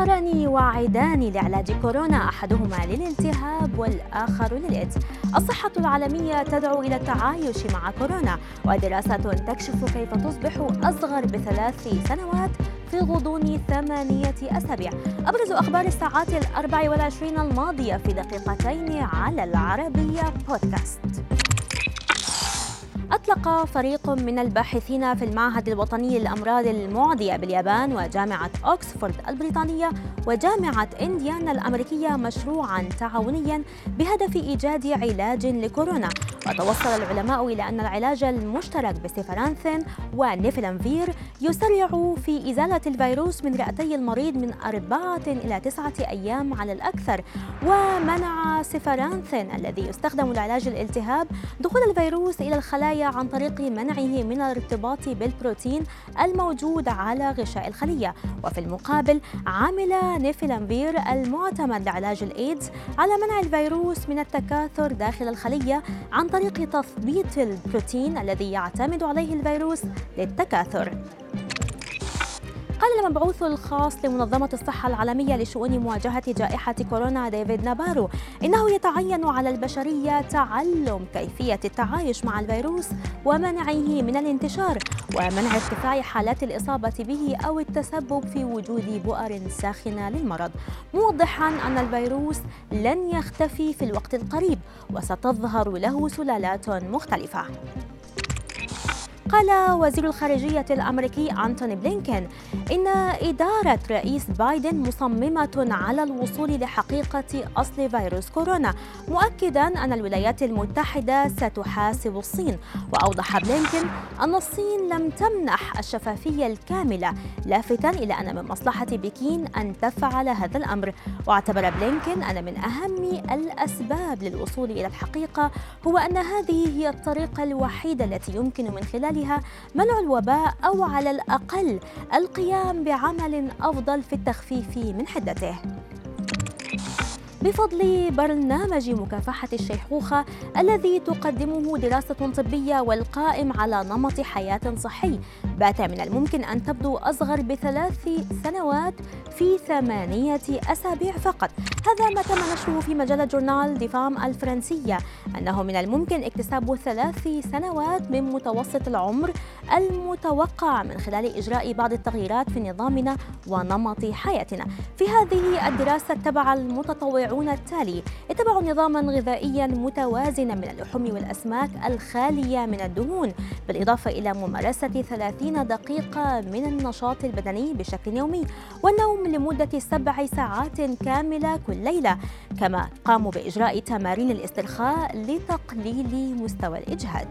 فقران واعدان لعلاج كورونا. أحدهما للالتهاب والآخر للإيدز. الصحة العالمية تدعو إلى التعايش مع كورونا ودراسه تكشف كيف تصبح أصغر بثلاث سنوات في غضون ثمانية أسابيع. أبرز أخبار الساعات الأربع والعشرين الماضية في دقيقتين على العربية بودكاست أطلق فريق من الباحثين في المعهد الوطني للأمراض المعدية باليابان وجامعة أوكسفورد البريطانية وجامعة إنديانا الأمريكية مشروعا تعاونيا بهدف إيجاد علاج لكورونا. وتوصل العلماء إلى أن العلاج المشترك بسيفرانثين ونيفلانفير يسرع في إزالة الفيروس من رئتي المريض من أربعة إلى تسعة أيام على الأكثر ومنع سيفرانثين الذي يستخدم لعلاج الالتهاب دخول الفيروس إلى الخلايا عن طريق منعه من الارتباط بالبروتين الموجود على غشاء الخلية. وفي المقابل عمل نيفلانفير المعتمد لعلاج الإيدز على منع الفيروس من التكاثر داخل الخلية عن طريق تثبيت البروتين الذي يعتمد عليه الفيروس للتكاثر. قال المبعوث الخاص لمنظمة الصحة العالمية لشؤون مواجهة جائحة كورونا ديفيد نابارو إنه يتعين على البشرية تعلم كيفية التعايش مع الفيروس ومنعه من الانتشار ومنع ارتفاع حالات الإصابة به أو التسبب في وجود بؤر ساخنة للمرض. موضحا أن الفيروس لن يختفي في الوقت القريب وستظهر له سلالات مختلفة. قال وزير الخارجية الأمريكي أنتوني بلينكين إن إدارة رئيس بايدن مصممة على الوصول لحقيقة أصل فيروس كورونا مؤكدا أن الولايات المتحدة ستحاسب الصين. وأوضح بلينكين أن الصين لم تمنح الشفافية الكاملة لافتا إلى أن من مصلحة بكين أن تفعل هذا الأمر. واعتبر بلينكين أن من أهم الأسباب للوصول إلى الحقيقة هو أن هذه هي الطريقة الوحيدة التي يمكن من خلالها خلالها منع الوباء أو على الأقل القيام بعمل أفضل في التخفيف من حدته. بفضل برنامج مكافحة الشيخوخة الذي تقدمه دراسة طبية والقائم على نمط حياة صحي بات من الممكن أن تبدو أصغر بثلاث سنوات في ثمانية أسابيع فقط. هذا ما تم نشره في مجلة جورنال ديفام الفرنسية أنه من الممكن اكتساب ثلاث سنوات من متوسط العمر المتوقع من خلال إجراء بعض التغييرات في نظامنا ونمط حياتنا. في هذه الدراسة اتبع المتطوعون التالي اتبعوا نظاما غذائيا متوازنا من اللحوم والأسماك الخالية من الدهون بالإضافة إلى ممارسة 30 دقيقة من النشاط البدني بشكل يومي. والنوم لمدة سبع ساعات كاملة كل ليلة كما قاموا بإجراء تمارين الاسترخاء لتقليل مستوى الإجهاد.